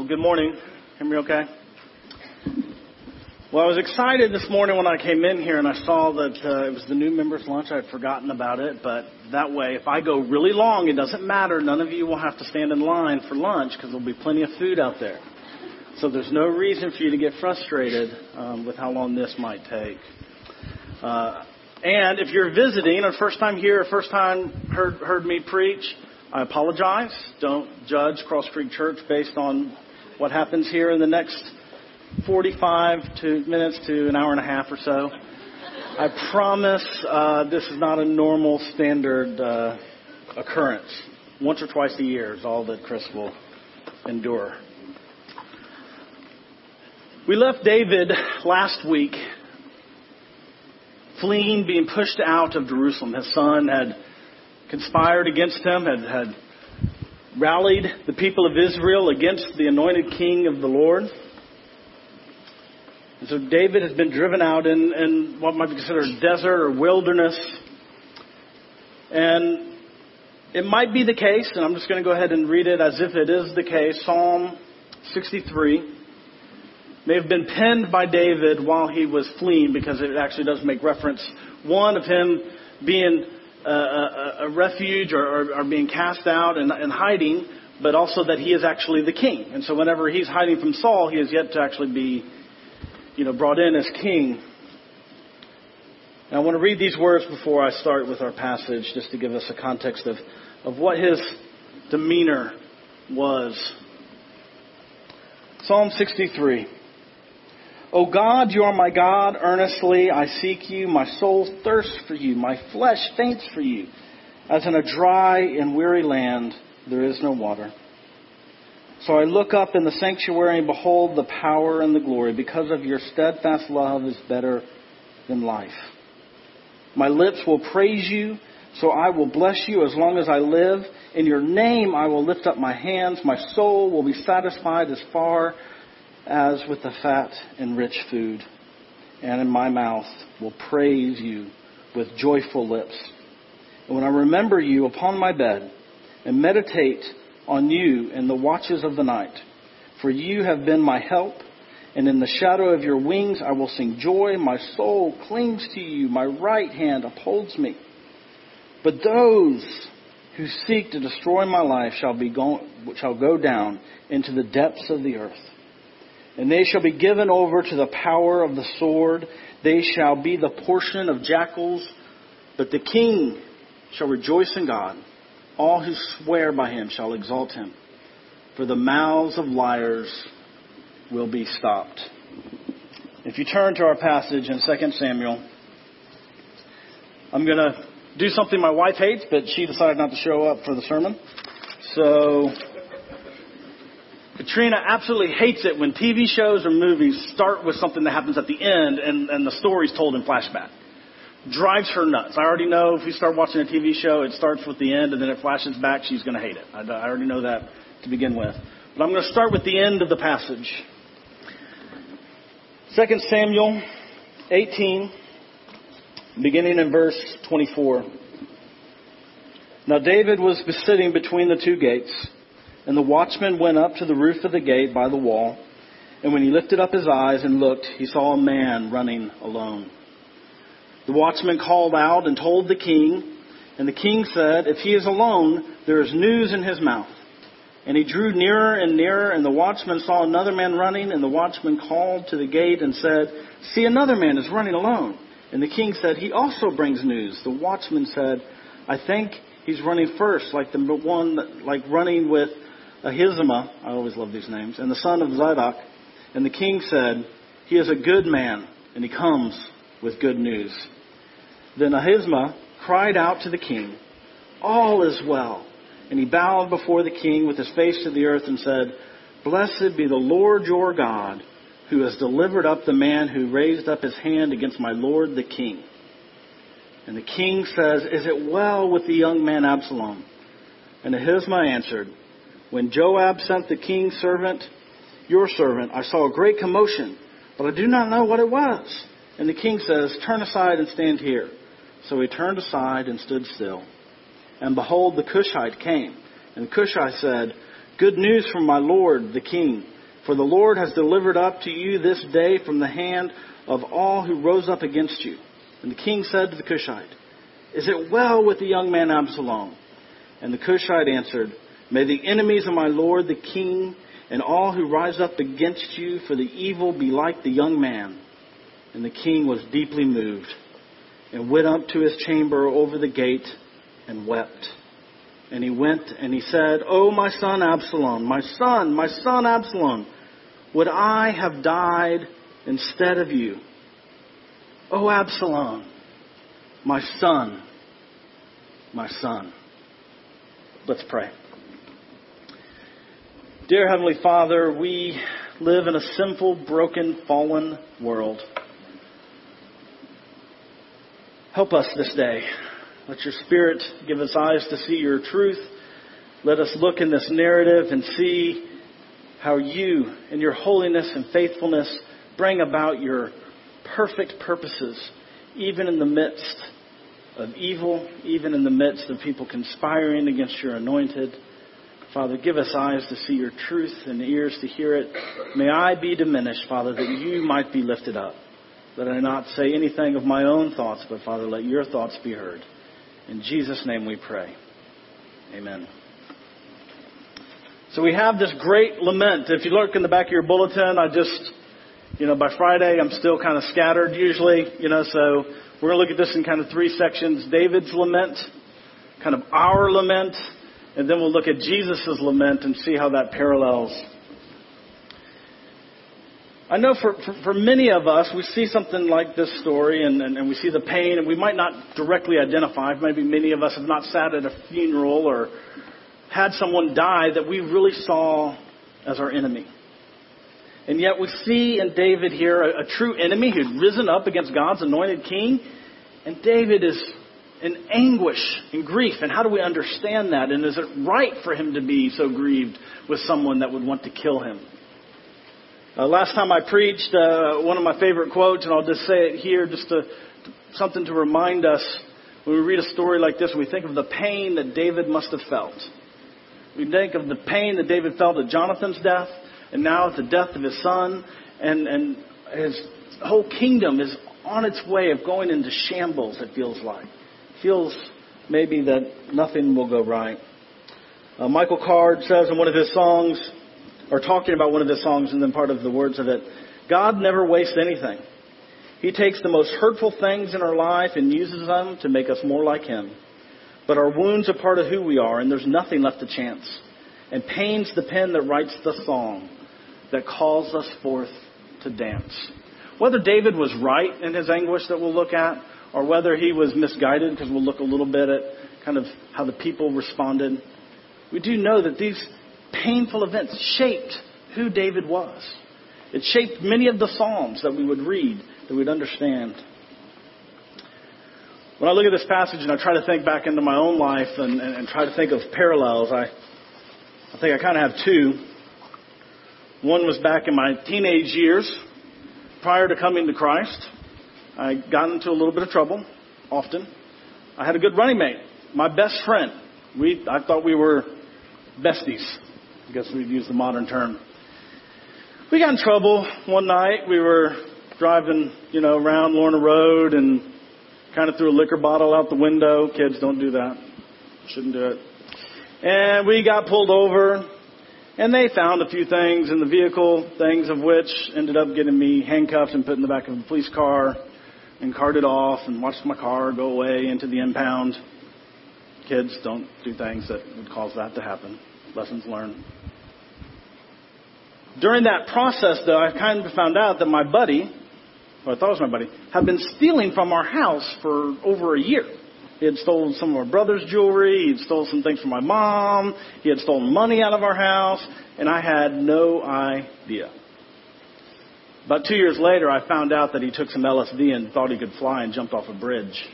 Well, good morning. Hear me okay? Well, I was excited this morning when I came in here and I saw that uh, it was the new members' lunch. I had forgotten about it, but that way, if I go really long, it doesn't matter. None of you will have to stand in line for lunch because there'll be plenty of food out there. So there's no reason for you to get frustrated um, with how long this might take. Uh, and if you're visiting, or first time here, or first time heard heard me preach, I apologize. Don't judge Cross Creek Church based on what happens here in the next 45 to minutes to an hour and a half or so. I promise uh, this is not a normal standard uh, occurrence. Once or twice a year is all that Chris will endure. We left David last week fleeing, being pushed out of Jerusalem. His son had conspired against him, had, had rallied the people of Israel against the anointed king of the Lord. And so David has been driven out in, in what might be considered a desert or wilderness. And it might be the case, and I'm just going to go ahead and read it as if it is the case. Psalm 63 may have been penned by David while he was fleeing because it actually does make reference, one, of him being a, a, refuge or, or, or, being cast out and, and hiding, but also that he is actually the king. And so whenever he's hiding from Saul, he is yet to actually be, you know, brought in as king. And I want to read these words before I start with our passage, just to give us a context of, of what his demeanor was. Psalm 63. O God, you are my God. Earnestly I seek you. My soul thirsts for you. My flesh faints for you. As in a dry and weary land, there is no water. So I look up in the sanctuary and behold the power and the glory. Because of your steadfast love is better than life. My lips will praise you, so I will bless you as long as I live. In your name I will lift up my hands. My soul will be satisfied as far as with the fat and rich food, and in my mouth will praise you with joyful lips. And when I remember you upon my bed and meditate on you in the watches of the night, for you have been my help, and in the shadow of your wings I will sing joy. My soul clings to you, my right hand upholds me. But those who seek to destroy my life shall, be go, shall go down into the depths of the earth and they shall be given over to the power of the sword. They shall be the portion of jackals, but the king shall rejoice in God. All who swear by him shall exalt him, for the mouths of liars will be stopped. If you turn to our passage in 2 Samuel, I'm going to do something my wife hates, but she decided not to show up for the sermon. So Katrina absolutely hates it when TV shows or movies start with something that happens at the end and, and the story's told in flashback. Drives her nuts. I already know if we start watching a TV show, it starts with the end and then it flashes back, she's going to hate it. I, I already know that to begin with. But I'm going to start with the end of the passage. 2 Samuel 18, beginning in verse 24. Now David was sitting between the two gates and the watchman went up to the roof of the gate by the wall. And when he lifted up his eyes and looked, he saw a man running alone. The watchman called out and told the king, and the king said, If he is alone, there is news in his mouth. And he drew nearer and nearer, and the watchman saw another man running, and the watchman called to the gate and said, See, another man is running alone. And the king said, He also brings news. The watchman said, I think he's running first, like the one, like running with Ahisamach, I always love these names, and the son of Zadok. And the king said, He is a good man, and he comes with good news. Then Ahisamach cried out to the king, All is well. And he bowed before the king with his face to the earth and said, Blessed be the Lord your God, who has delivered up the man who raised up his hand against my lord the king. And the king says, Is it well with the young man Absalom? And Ahisamach answered, when Joab sent the king's servant, your servant, I saw a great commotion, but I do not know what it was. And the king says, Turn aside and stand here. So he turned aside and stood still. And behold, the Cushite came. And Cushite said, Good news from my Lord, the King. For the Lord has delivered up to you this day from the hand of all who rose up against you. And the king said to the Cushite, Is it well with the young man Absalom? And the Cushite answered, May the enemies of my Lord the king and all who rise up against you for the evil be like the young man. And the king was deeply moved and went up to his chamber over the gate and wept. And he went and he said, Oh, my son Absalom, my son, my son Absalom, would I have died instead of you? Oh, Absalom, my son, my son. Let's pray. Dear Heavenly Father, we live in a sinful, broken, fallen world. Help us this day. Let your Spirit give us eyes to see your truth. Let us look in this narrative and see how you, in your holiness and faithfulness, bring about your perfect purposes, even in the midst of evil, even in the midst of people conspiring against your anointed. Father, give us eyes to see your truth and ears to hear it. May I be diminished, Father, that you might be lifted up. Let I not say anything of my own thoughts, but Father, let your thoughts be heard. In Jesus' name we pray. Amen. So we have this great lament. If you look in the back of your bulletin, I just, you know, by Friday I'm still kind of scattered usually, you know, so we're going to look at this in kind of three sections. David's lament, kind of our lament, and then we'll look at Jesus' lament and see how that parallels. I know for, for, for, many of us, we see something like this story and, and, and, we see the pain, and we might not directly identify. Maybe many of us have not sat at a funeral or had someone die that we really saw as our enemy. And yet we see in David here a, a true enemy who'd risen up against God's anointed king. And David is in anguish and grief. And how do we understand that? And is it right for him to be so grieved with someone that would want to kill him? Uh, last time I preached, uh, one of my favorite quotes, and I'll just say it here, just to, something to remind us when we read a story like this, we think of the pain that David must have felt. We think of the pain that David felt at Jonathan's death, and now at the death of his son, and, and his whole kingdom is on its way of going into shambles, it feels like feels maybe that nothing will go right. Uh, Michael Card says in one of his songs, or talking about one of his songs and then part of the words of it, God never wastes anything. He takes the most hurtful things in our life and uses them to make us more like Him. But our wounds are part of who we are, and there's nothing left to chance. And pain's the pen that writes the song that calls us forth to dance. Whether David was right in his anguish that we'll look at, or whether he was misguided, because we'll look a little bit at kind of how the people responded. We do know that these painful events shaped who David was. It shaped many of the Psalms that we would read, that we'd understand. When I look at this passage and I try to think back into my own life and, and, and try to think of parallels, I, I think I kind of have two. One was back in my teenage years, prior to coming to Christ. I got into a little bit of trouble often. I had a good running mate, my best friend. We, I thought we were besties. I guess we'd use the modern term. We got in trouble one night. We were driving, you know, around Lorna Road and kind of threw a liquor bottle out the window. Kids, don't do that. Shouldn't do it. And we got pulled over, and they found a few things in the vehicle, things of which ended up getting me handcuffed and put in the back of a police car and carted off and watched my car go away into the impound. Kids don't do things that would cause that to happen. Lessons learned. During that process, though, I kind of found out that my buddy, or I thought it was my buddy, had been stealing from our house for over a year. He had stolen some of my brother's jewelry. He had stolen some things from my mom. He had stolen money out of our house. And I had no idea. About two years later, I found out that he took some LSD and thought he could fly and jumped off a bridge.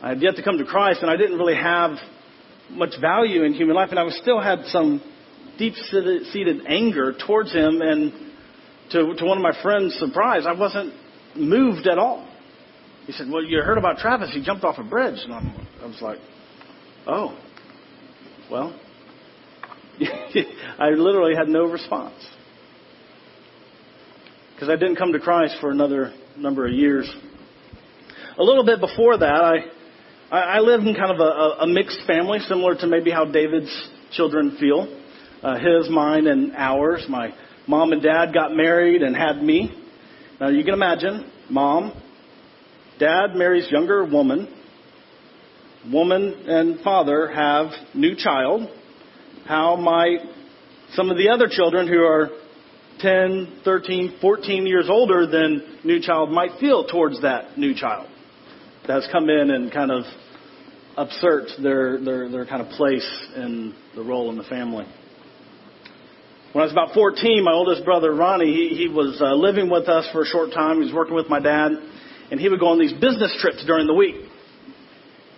I had yet to come to Christ, and I didn't really have much value in human life, and I still had some deep-seated anger towards him. And to, to one of my friends' surprise, I wasn't moved at all. He said, "Well, you heard about Travis? He jumped off a bridge." And I'm, I was like, "Oh, well, I literally had no response. Because I didn't come to Christ for another number of years. A little bit before that, I, I lived in kind of a, a mixed family, similar to maybe how David's children feel. Uh, his, mine, and ours. My mom and dad got married and had me. Now you can imagine, mom, dad marries younger woman, woman and father have new child, how might some of the other children who are 10, 13, 14 years older than new child might feel towards that new child that has come in and kind of upset their, their, their kind of place in the role in the family. When I was about 14, my oldest brother Ronnie, he, he was uh, living with us for a short time. He was working with my dad, and he would go on these business trips during the week.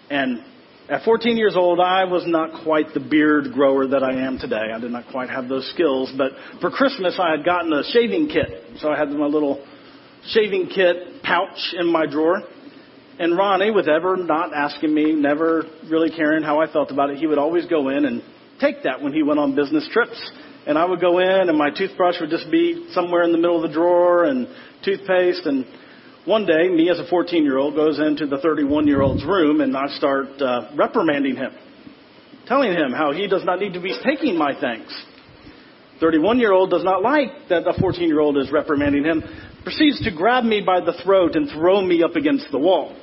And at 14 years old, I was not quite the beard grower that I am today. I did not quite have those skills. But for Christmas, I had gotten a shaving kit. So I had my little shaving kit pouch in my drawer. And Ronnie, with ever not asking me, never really caring how I felt about it, he would always go in and take that when he went on business trips. And I would go in and my toothbrush would just be somewhere in the middle of the drawer and toothpaste and one day, me as a 14 year old goes into the 31 year old's room and I start uh, reprimanding him, telling him how he does not need to be taking my things. 31 year old does not like that the 14 year old is reprimanding him, proceeds to grab me by the throat and throw me up against the wall.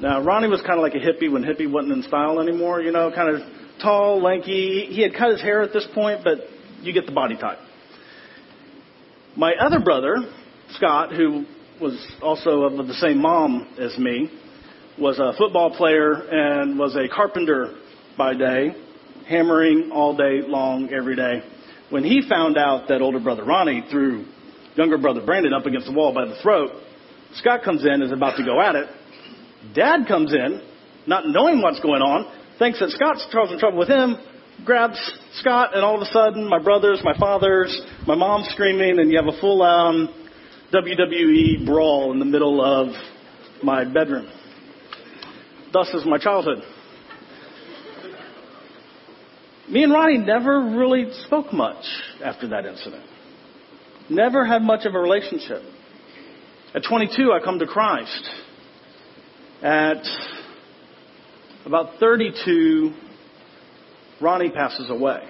Now, Ronnie was kind of like a hippie when hippie wasn't in style anymore, you know, kind of tall, lanky. He had cut his hair at this point, but you get the body type. My other brother, Scott, who was also of the same mom as me, was a football player and was a carpenter by day, hammering all day long, every day. When he found out that older brother Ronnie threw younger brother Brandon up against the wall by the throat, Scott comes in, is about to go at it. Dad comes in, not knowing what's going on, thinks that Scott's causing trouble with him, grabs Scott, and all of a sudden, my brothers, my fathers, my mom's screaming, and you have a full on WWE brawl in the middle of my bedroom. Thus is my childhood. Me and Ronnie never really spoke much after that incident. Never had much of a relationship. At 22, I come to Christ. At about 32, Ronnie passes away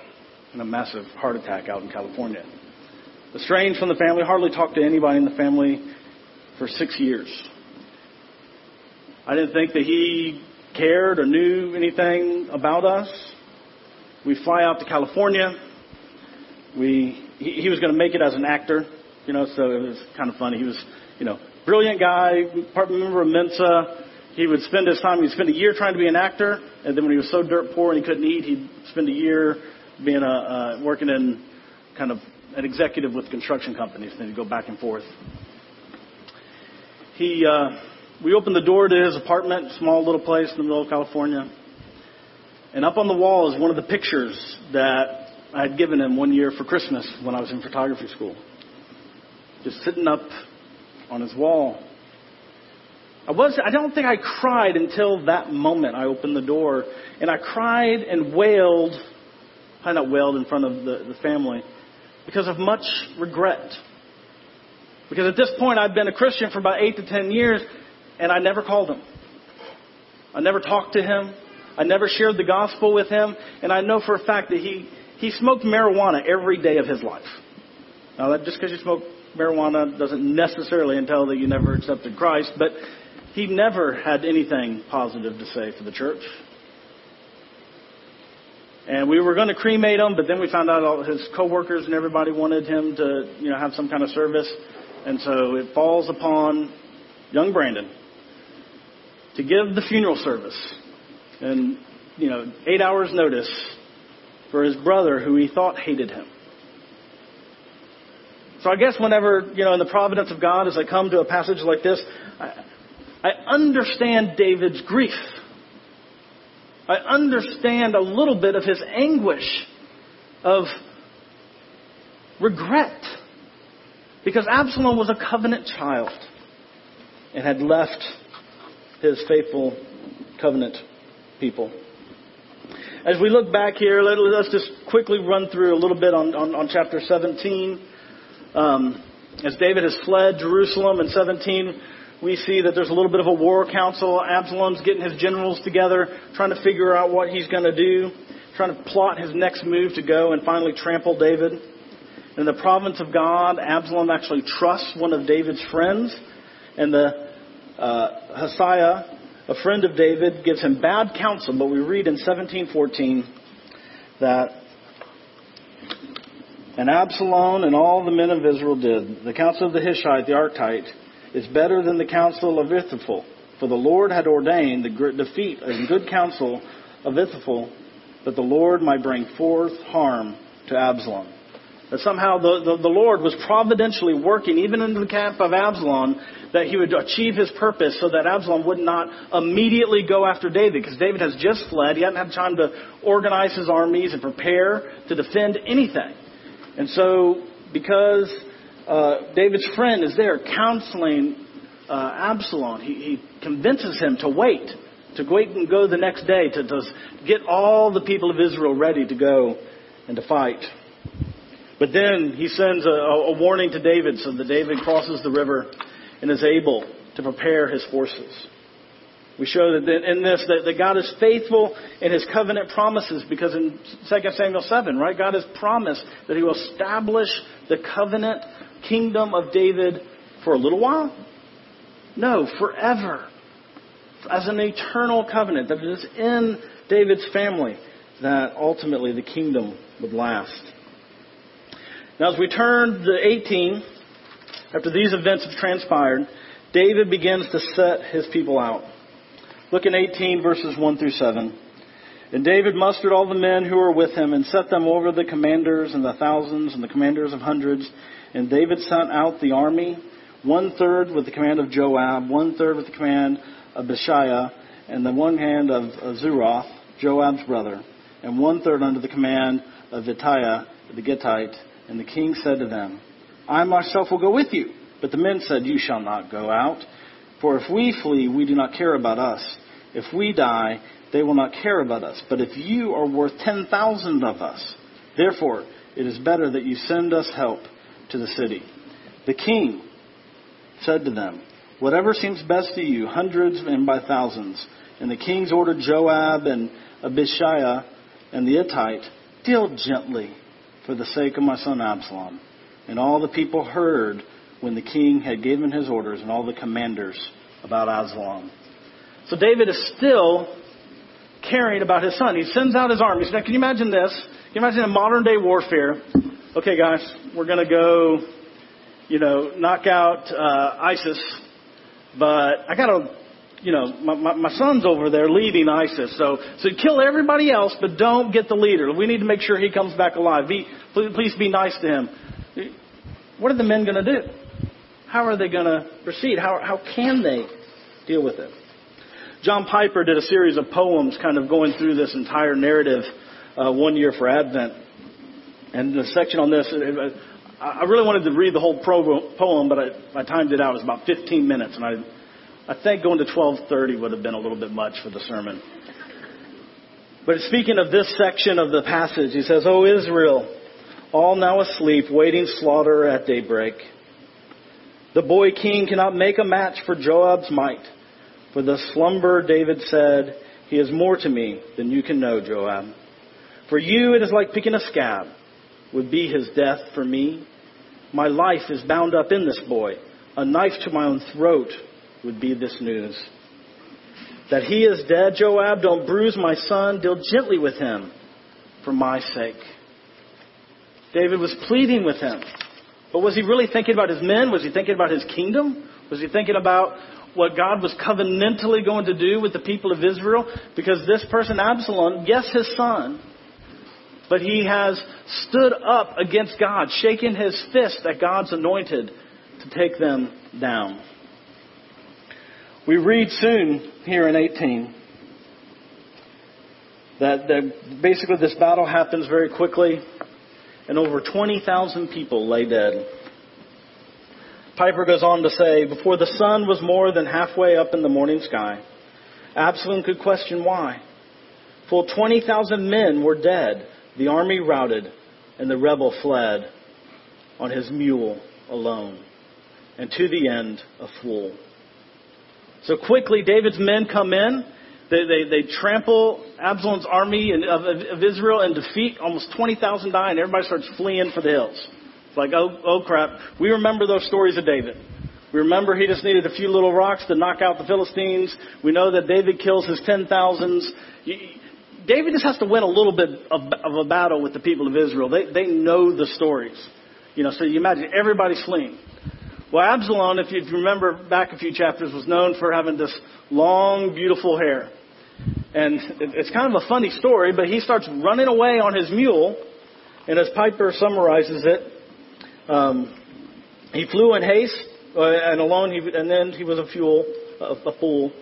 in a massive heart attack out in California. Estranged from the family, hardly talked to anybody in the family for six years. I didn't think that he cared or knew anything about us. We fly out to California. We he, he was going to make it as an actor, you know, so it was kind of funny. He was, you know, brilliant guy, part member of Mensa. He would spend his time, he'd spend a year trying to be an actor, and then when he was so dirt poor and he couldn't eat, he'd spend a year being a, uh, working in kind of an executive with construction companies, and he'd go back and forth. He, uh, we opened the door to his apartment, small little place in the middle of California. And up on the wall is one of the pictures that I had given him one year for Christmas when I was in photography school. Just sitting up on his wall. I was, I don't think I cried until that moment I opened the door. And I cried and wailed, I not wailed in front of the, the family, because of much regret. Because at this point, I'd been a Christian for about eight to ten years, and I never called him. I never talked to him. I never shared the gospel with him. And I know for a fact that he, he smoked marijuana every day of his life. Now, that just because you smoke marijuana doesn't necessarily entail that you never accepted Christ, but he never had anything positive to say for the church. And we were going to cremate him, but then we found out all his coworkers and everybody wanted him to, you know, have some kind of service. And so it falls upon young Brandon to give the funeral service. And, you know, eight hours notice for his brother who he thought hated him. So I guess whenever, you know, in the providence of God, as I come to a passage like this, I, I understand David's grief. I understand a little bit of his anguish, of regret. Because Absalom was a covenant child and had left his faithful covenant people. as we look back here, let, us just quickly run through a little bit on, on, on chapter 17. Um, as David has fled Jerusalem in 17, we see that there's a little bit of a war council. Absalom's getting his generals together, trying to figure out what he's going to do, trying to plot his next move to go and finally trample David. In the province of God, Absalom actually trusts one of David's friends, and the uh, Hushai, a friend of David, gives him bad counsel. But we read in 17:14 that and Absalom and all the men of Israel did. The counsel of the Hushai, the Archite, is better than the counsel of Ahithophel. For the Lord had ordained the defeat and good counsel of Ahithophel, that the Lord might bring forth harm to Absalom. That somehow the, the, the, Lord was providentially working, even in the camp of Absalom, that he would achieve his purpose so that Absalom would not immediately go after David, because David has just fled. He hadn't had time to organize his armies and prepare to defend anything. And so, because uh, David's friend is there counseling uh, Absalom, he, he convinces him to wait, to wait and go the next day, to, to get all the people of Israel ready to go and to fight. But then he sends a, a warning to David so that David crosses the river and is able to prepare his forces. We show that in this that, that God is faithful in his covenant promises because in 2 Samuel 7, right, God has promised that he will establish the covenant kingdom of David for a little while? No, forever. As an eternal covenant that is in David's family that ultimately the kingdom would last. Now, as we turn to 18, after these events have transpired, David begins to set his people out. Look in 18 verses 1 through 7. And David mustered all the men who were with him and set them over the commanders and the thousands and the commanders of hundreds. And David sent out the army, one third with the command of Joab, one third with the command of Abishai, and the one hand of Zeruiah, Joab's brother, and one third under the command of Ittai the Gittite, and the king said to them, I myself will go with you. But the men said, You shall not go out. For if we flee, we do not care about us. If we die, they will not care about us. But if you are worth 10,000 of us, therefore it is better that you send us help to the city. The king said to them, Whatever seems best to you, hundreds and by thousands. And the kings ordered Joab and Abishai and the Hittite, Deal gently for the sake of my son Absalom. And all the people heard when the king had given his orders and all the commanders about Absalom. So David is still caring about his son. He sends out his armies. Now, can you imagine this? Can you imagine in modern day warfare? Okay, guys, we're going to go, you know, knock out uh, ISIS, but I got to you know, my, my, my son's over there leading ISIS. So, so kill everybody else, but don't get the leader. We need to make sure he comes back alive. Be, please be nice to him. What are the men going to do? How are they going to proceed? How, how can they deal with it? John Piper did a series of poems kind of going through this entire narrative uh, one year for Advent. And the section on this, I really wanted to read the whole poem, but I, I timed it out. It was about 15 minutes, and I I think going to 12:30 would have been a little bit much for the sermon. But speaking of this section of the passage, he says, "O Israel, all now asleep, waiting slaughter at daybreak. The boy king cannot make a match for Joab's might. For the slumber, David said, He is more to me than you can know, Joab. For you, it is like picking a scab, would be his death for me. My life is bound up in this boy, a knife to my own throat would be this news. That he is dead, Joab, don't bruise my son, deal gently with him for my sake. David was pleading with him. But was he really thinking about his men? Was he thinking about his kingdom? Was he thinking about what God was covenantally going to do with the people of Israel? Because this person, Absalom, yes, his son, but he has stood up against God, shaking his fist at God's anointed to take them down. We read soon here in 18 that, basically this battle happens very quickly and over 20,000 people lay dead. Piper goes on to say, before the sun was more than halfway up in the morning sky, Absalom could question why. Full 20,000 men were dead, the army routed, and the rebel fled on his mule alone, and to the end a fool. So quickly, David's men come in. They, they, they trample Absalom's army of, of Israel and defeat. Almost 20,000 die, and everybody starts fleeing for the hills. Like, oh, oh crap. We remember those stories of David. We remember he just needed a few little rocks to knock out the Philistines. We know that David kills his ten thousands. David just has to win a little bit of, of a battle with the people of Israel. They, they know the stories. You know, so you imagine everybody's fleeing. Well, Absalom, if you remember back a few chapters, was known for having this long, beautiful hair. And it's kind of a funny story, but he starts running away on his mule, and as Piper summarizes it, um, he flew in haste, uh, and alone, he, and then he was a fool, a, a fool,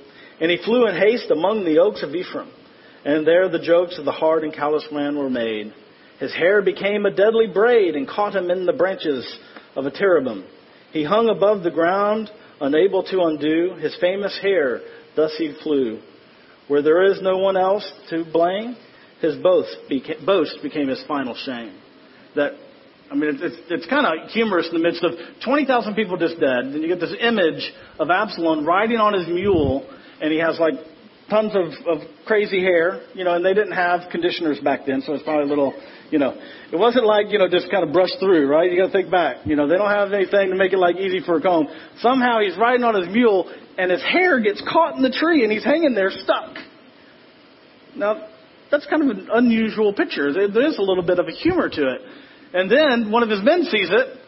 and he flew in haste among the oaks of Ephraim, and there the jokes of the hard and callous man were made. His hair became a deadly braid and caught him in the branches of a terebinth. He hung above the ground, unable to undo his famous hair. Thus he flew. Where there is no one else to blame, his boast became, boast became his final shame. That, I mean, it's, it's kind of humorous in the midst of 20,000 people just dead. Then you get this image of Absalom riding on his mule, and he has like tons of, of crazy hair, you know, and they didn't have conditioners back then, so it's probably a little you know, it wasn't like, you know, just kind of brush through, right? You gotta think back. You know, they don't have anything to make it like easy for a comb. Somehow he's riding on his mule and his hair gets caught in the tree and he's hanging there stuck. Now, that's kind of an unusual picture. There is a little bit of a humor to it. And then one of his men sees it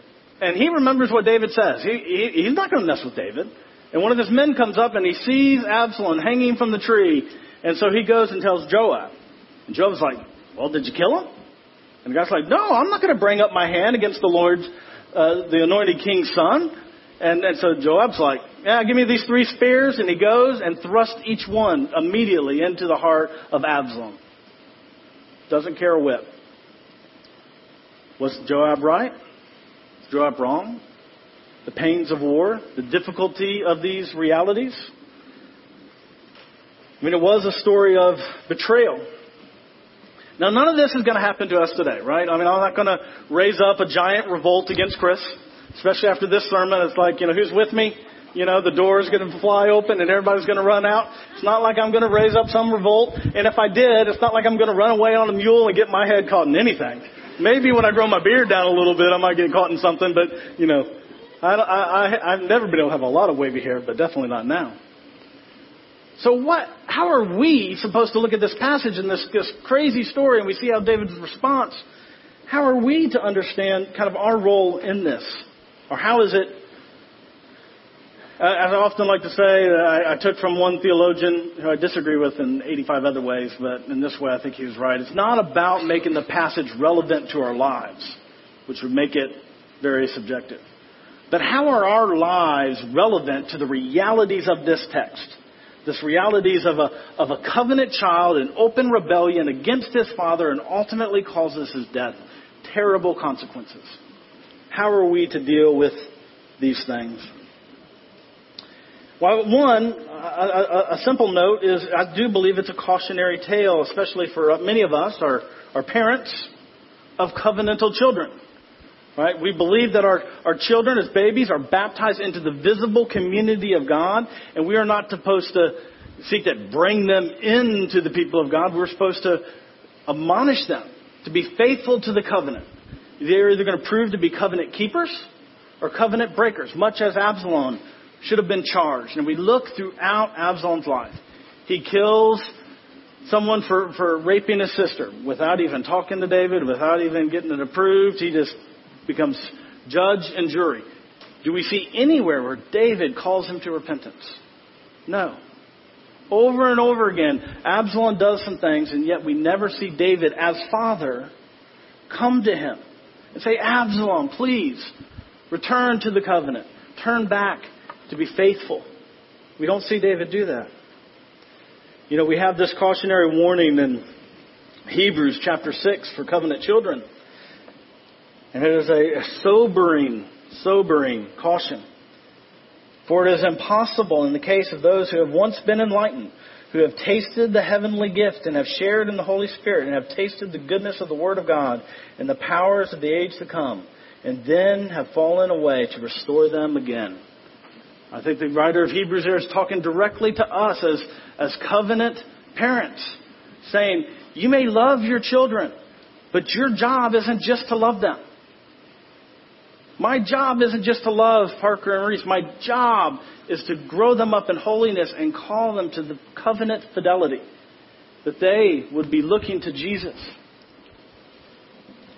and he remembers what David says. He, he, he's not going to mess with David. And one of his men comes up and he sees Absalom hanging from the tree. And so he goes and tells Joab. And Joab's like, well, did you kill him? And the guy's like, no, I'm not going to bring up my hand against the Lord's, uh, the anointed king's son. And, and so Joab's like, yeah, give me these three spears. And he goes and thrusts each one immediately into the heart of Absalom. Doesn't care a whit. Was Joab right? Was Joab wrong? The pains of war, the difficulty of these realities. I mean, it was a story of betrayal. Now, none of this is going to happen to us today, right? I mean, I'm not going to raise up a giant revolt against Chris, especially after this sermon. It's like, you know, who's with me? You know, the door is going to fly open and everybody's going to run out. It's not like I'm going to raise up some revolt. And if I did, it's not like I'm going to run away on a mule and get my head caught in anything. Maybe when I grow my beard down a little bit, I might get caught in something, but, you know, I, I, I've never been able to have a lot of wavy hair, but definitely not now. So what, how are we supposed to look at this passage and this, this crazy story and we see how David's response, how are we to understand kind of our role in this? Or how is it, Uh, as I often like to say, I, I took from one theologian who I disagree with in 85 other ways, but in this way I think he was right. It's not about making the passage relevant to our lives, which would make it very subjective. But how are our lives relevant to the realities of this text? This realities of a, of a covenant child in open rebellion against his father and ultimately causes his death. Terrible consequences. How are we to deal with these things? Well, one, a, a, a simple note is I do believe it's a cautionary tale, especially for uh, many of us, our, our parents of covenantal children. Right? We believe that our, our children as babies are baptized into the visible community of God, and we are not supposed to seek to bring them into the people of God. We're supposed to admonish them to be faithful to the covenant. They're either going to prove to be covenant keepers or covenant breakers, much as Absalom should have been charged. And we look throughout Absalom's life. He kills someone for, for raping his sister without even talking to David, without even getting it approved. He just becomes judge and jury. Do we see anywhere where David calls him to repentance? No. Over and over again, Absalom does some things, and yet we never see David as father come to him and say, Absalom, please return to the covenant. Turn back to be faithful. We don't see David do that. You know, we have this cautionary warning in Hebrews chapter 6 for covenant children. And it is a sobering, sobering caution. For it is impossible in the case of those who have once been enlightened, who have tasted the heavenly gift and have shared in the Holy Spirit and have tasted the goodness of the Word of God and the powers of the age to come, and then have fallen away to restore them again. I think the writer of Hebrews here is talking directly to us as, as covenant parents, saying, you may love your children, but your job isn't just to love them. My job isn't just to love Parker and Reese. My job is to grow them up in holiness and call them to the covenant fidelity that they would be looking to Jesus.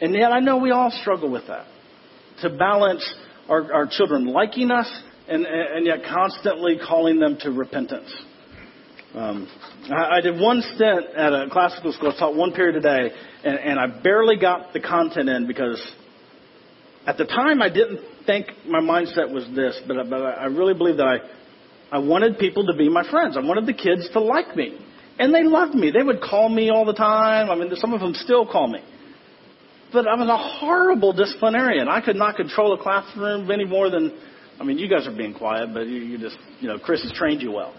And yet I know we all struggle with that. To balance our, our children liking us and, and yet constantly calling them to repentance. Um, I, I did one stint at a classical school. I taught one period a day, and, and I barely got the content in because at the time I didn't think my mindset was this, but, but I really believe that I, I wanted people to be my friends. I wanted the kids to like me. And they loved me. They would call me all the time. I mean, some of them still call me. But I was a horrible disciplinarian. I could not control a classroom any more than, I mean, you guys are being quiet, but you, you just, you know, Chris has trained you well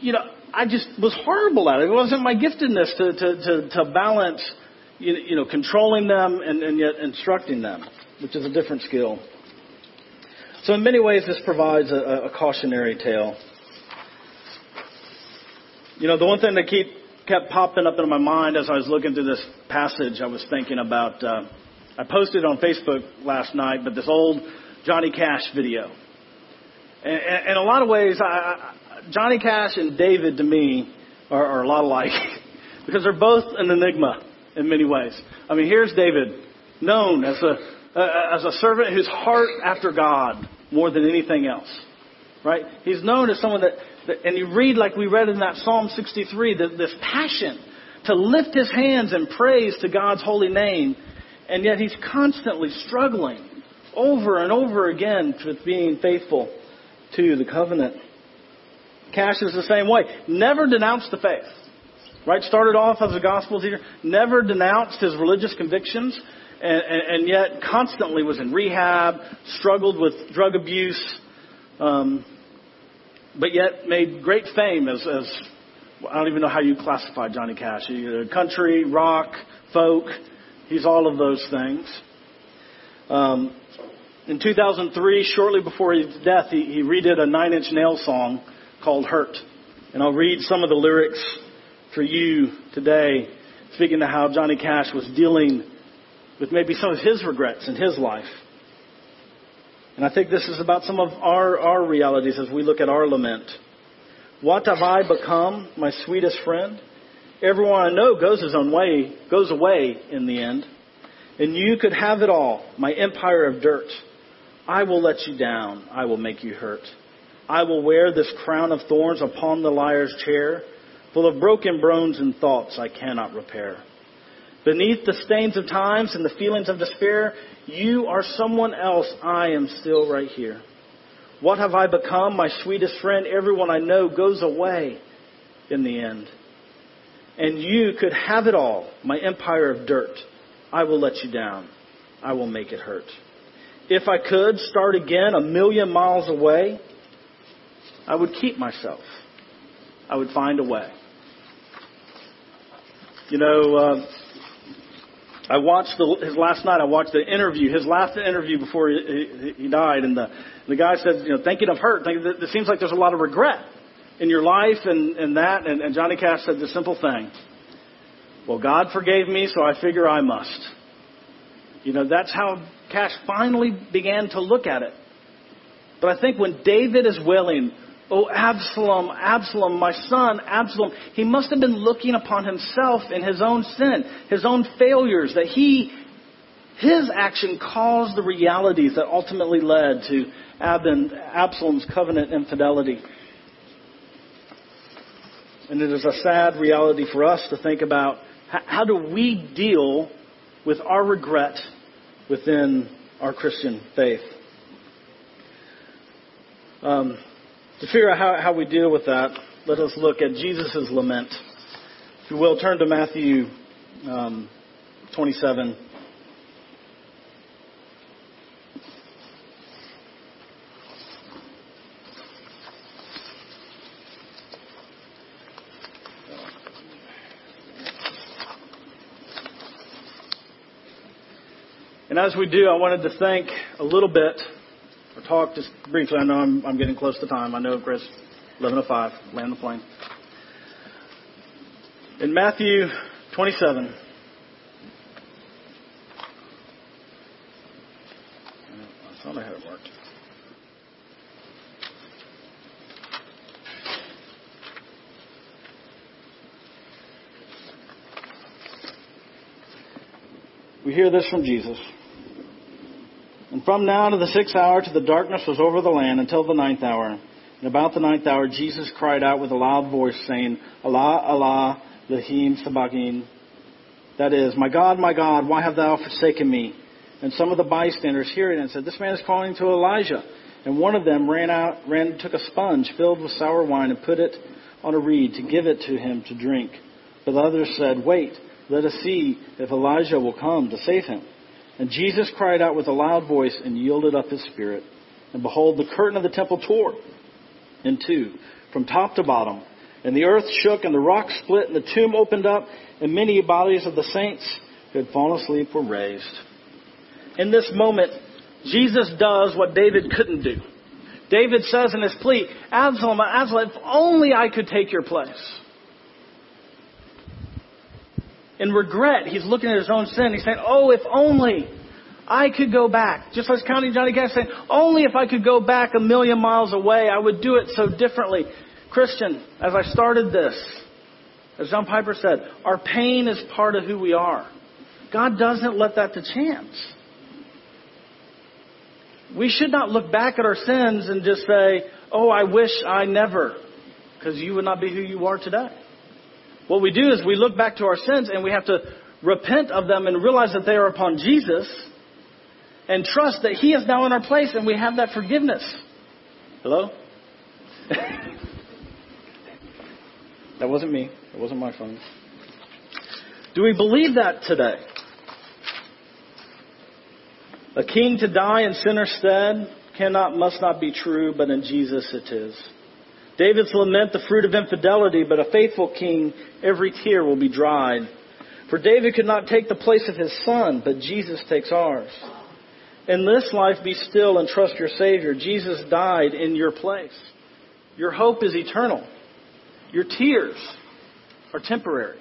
you know, I just was horrible at it. It wasn't my giftedness to, to, to, to balance, you know, controlling them and, and yet instructing them, which is a different skill. So in many ways, this provides a, a cautionary tale. You know, the one thing that keep, kept popping up in my mind as I was looking through this passage, I was thinking about, uh, I posted on Facebook last night, but this old Johnny Cash video. And, in a lot of ways, I, Johnny Cash and David to me are, are a lot alike because they're both an enigma in many ways. I mean, here's David, known as a as a servant whose heart after God more than anything else. Right? He's known as someone that, that and you read like we read in that Psalm 63, that this passion to lift his hands in praise to God's holy name, and yet he's constantly struggling over and over again with being faithful to the covenant. Cash is the same way. Never denounced the faith. Right? Started off as a gospel teacher. Never denounced his religious convictions. And, and, and yet constantly was in rehab, struggled with drug abuse, um, but yet made great fame as, as I don't even know how you classify Johnny Cash. Either country, rock, folk. He's all of those things. Um, in 2003, shortly before his death, he, he redid a Nine Inch Nail song called Hurt. And I'll read some of the lyrics for you today, speaking to how Johnny Cash was dealing with maybe some of his regrets in his life. And I think this is about some of our, our realities as we look at our lament. What have I become, my sweetest friend? Everyone I know goes his own way, goes away in the end. And you could have it all, my empire of dirt. I will let you down. I will make you hurt. I will wear this crown of thorns upon the liar's chair, full of broken bones and thoughts I cannot repair. Beneath the stains of times and the feelings of despair, you are someone else. I am still right here. What have I become? My sweetest friend, everyone I know goes away in the end. And you could have it all, my empire of dirt. I will let you down. I will make it hurt. If I could start again a million miles away, I would keep myself. I would find a way. You know, uh, I watched the, his last night. I watched the interview, his last interview before he, he, he died, and the the guy said, you know, thinking of hurt. That it seems like there's a lot of regret in your life and, and that. And, and Johnny Cash said the simple thing. Well, God forgave me, so I figure I must. You know, that's how Cash finally began to look at it. But I think when David is willing, Oh, Absalom, Absalom, my son, Absalom. He must have been looking upon himself in his own sin, his own failures, that he, his action caused the realities that ultimately led to Absalom's covenant infidelity. And it is a sad reality for us to think about how do we deal with our regret within our Christian faith. Um, to figure out how, how we deal with that, let us look at Jesus' lament. If you will, turn to Matthew um, 27. And as we do, I wanted to thank a little bit, or talk just briefly. I know I'm, I'm getting close to time. I know, Chris, 11.05, land the plane. In Matthew 27, I thought I had it marked. We hear this from Jesus. And from now to the sixth hour to the darkness was over the land until the ninth hour. And about the ninth hour, Jesus cried out with a loud voice, saying, Allah, Allah, Lahim Sabagin. That is, My God, my God, why have thou forsaken me? And some of the bystanders hearing it and said, This man is calling to Elijah. And one of them ran out, ran, took a sponge filled with sour wine and put it on a reed to give it to him to drink. But the others said, Wait, let us see if Elijah will come to save him. And Jesus cried out with a loud voice and yielded up his spirit. And behold, the curtain of the temple tore in two, from top to bottom. And the earth shook, and the rocks split, and the tomb opened up, and many bodies of the saints who had fallen asleep were raised. In this moment, Jesus does what David couldn't do. David says in his plea, Absalom, Absalom, if only I could take your place. In regret, he's looking at his own sin. He's saying, Oh, if only I could go back. Just like Counting Johnny Cash saying, Only if I could go back a million miles away, I would do it so differently. Christian, as I started this, as John Piper said, our pain is part of who we are. God doesn't let that to chance. We should not look back at our sins and just say, oh, I wish I never, because you would not be who you are today. What we do is we look back to our sins and we have to repent of them and realize that they are upon Jesus and trust that He is now in our place and we have that forgiveness. Hello? that wasn't me. It wasn't my phone. Do we believe that today? A king to die in sinner's stead cannot, must not be true, but in Jesus it is. David's lament, the fruit of infidelity, but a faithful king, every tear will be dried. For David could not take the place of his son, but Jesus takes ours. In this life, be still and trust your Savior. Jesus died in your place. Your hope is eternal. Your tears are temporary.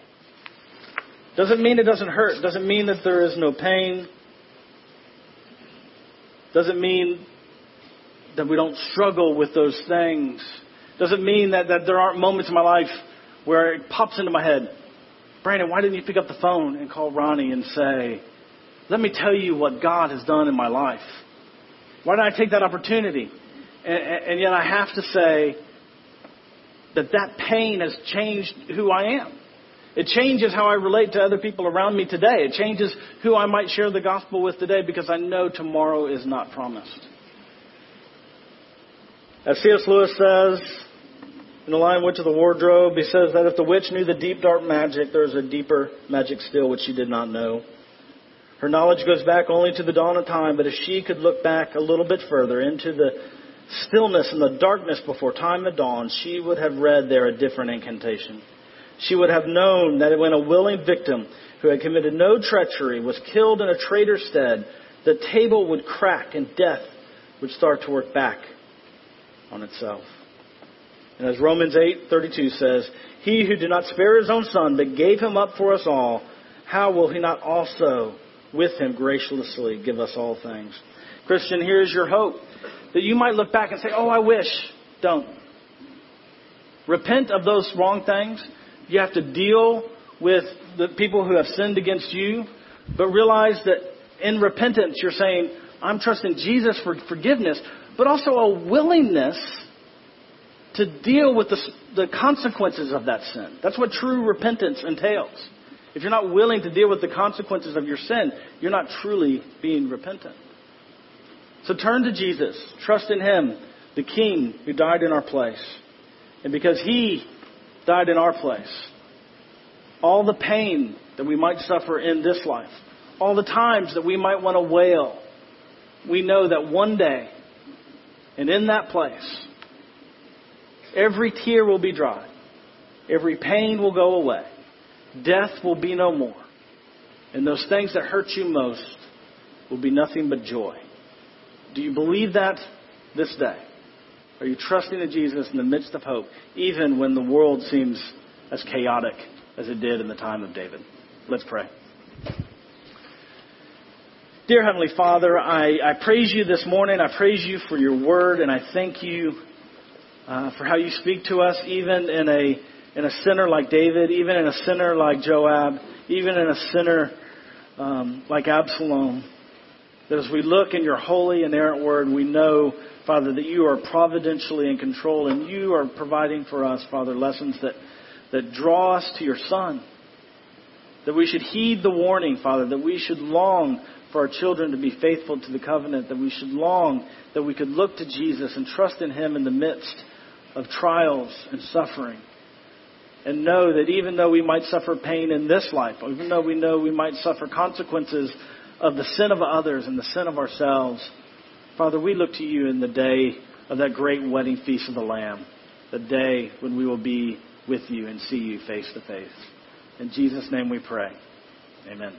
Doesn't mean it doesn't hurt. Doesn't mean that there is no pain. Doesn't mean that we don't struggle with those things. Doesn't mean that, that there aren't moments in my life where it pops into my head. Brandon, why didn't you pick up the phone and call Ronnie and say, let me tell you what God has done in my life? Why didn't I take that opportunity? And, and yet I have to say that that pain has changed who I am. It changes how I relate to other people around me today. It changes who I might share the gospel with today because I know tomorrow is not promised. As C.S. Lewis says, in the line Witch of the Wardrobe, he says that if the witch knew the deep dark magic, there is a deeper magic still which she did not know. Her knowledge goes back only to the dawn of time, but if she could look back a little bit further into the stillness and the darkness before time had dawned, she would have read there a different incantation she would have known that when a willing victim who had committed no treachery was killed in a traitor's stead, the table would crack and death would start to work back on itself. And as Romans 8:32 says, "He who did not spare his own son but gave him up for us all, how will he not also with him graciously give us all things?" Christian, here's your hope that you might look back and say, "Oh, I wish." Don't. Repent of those wrong things you have to deal with the people who have sinned against you, but realize that in repentance you're saying, I'm trusting Jesus for forgiveness, but also a willingness to deal with the, the consequences of that sin. That's what true repentance entails. If you're not willing to deal with the consequences of your sin, you're not truly being repentant. So turn to Jesus. Trust in Him, the King who died in our place. And because He died in our place. All the pain that we might suffer in this life, all the times that we might want to wail, we know that one day, and in that place, every tear will be dry, every pain will go away, death will be no more, and those things that hurt you most will be nothing but joy. Do you believe that this day? Are you trusting in Jesus in the midst of hope, even when the world seems as chaotic as it did in the time of David? Let's pray. Dear Heavenly Father, I, I praise you this morning. I praise you for your word, and I thank you uh, for how you speak to us, even in a in a sinner like David, even in a sinner like Joab, even in a sinner um, like Absalom. That as we look in your holy, and errant word, we know, Father, that you are providentially in control and you are providing for us, Father, lessons that, that draw us to your Son. That we should heed the warning, Father, that we should long for our children to be faithful to the covenant, that we should long that we could look to Jesus and trust in Him in the midst of trials and suffering. And know that even though we might suffer pain in this life, even though we know we might suffer consequences of the sin of others and the sin of ourselves, Father, we look to you in the day of that great wedding feast of the Lamb, the day when we will be with you and see you face to face. In Jesus' name we pray. Amen.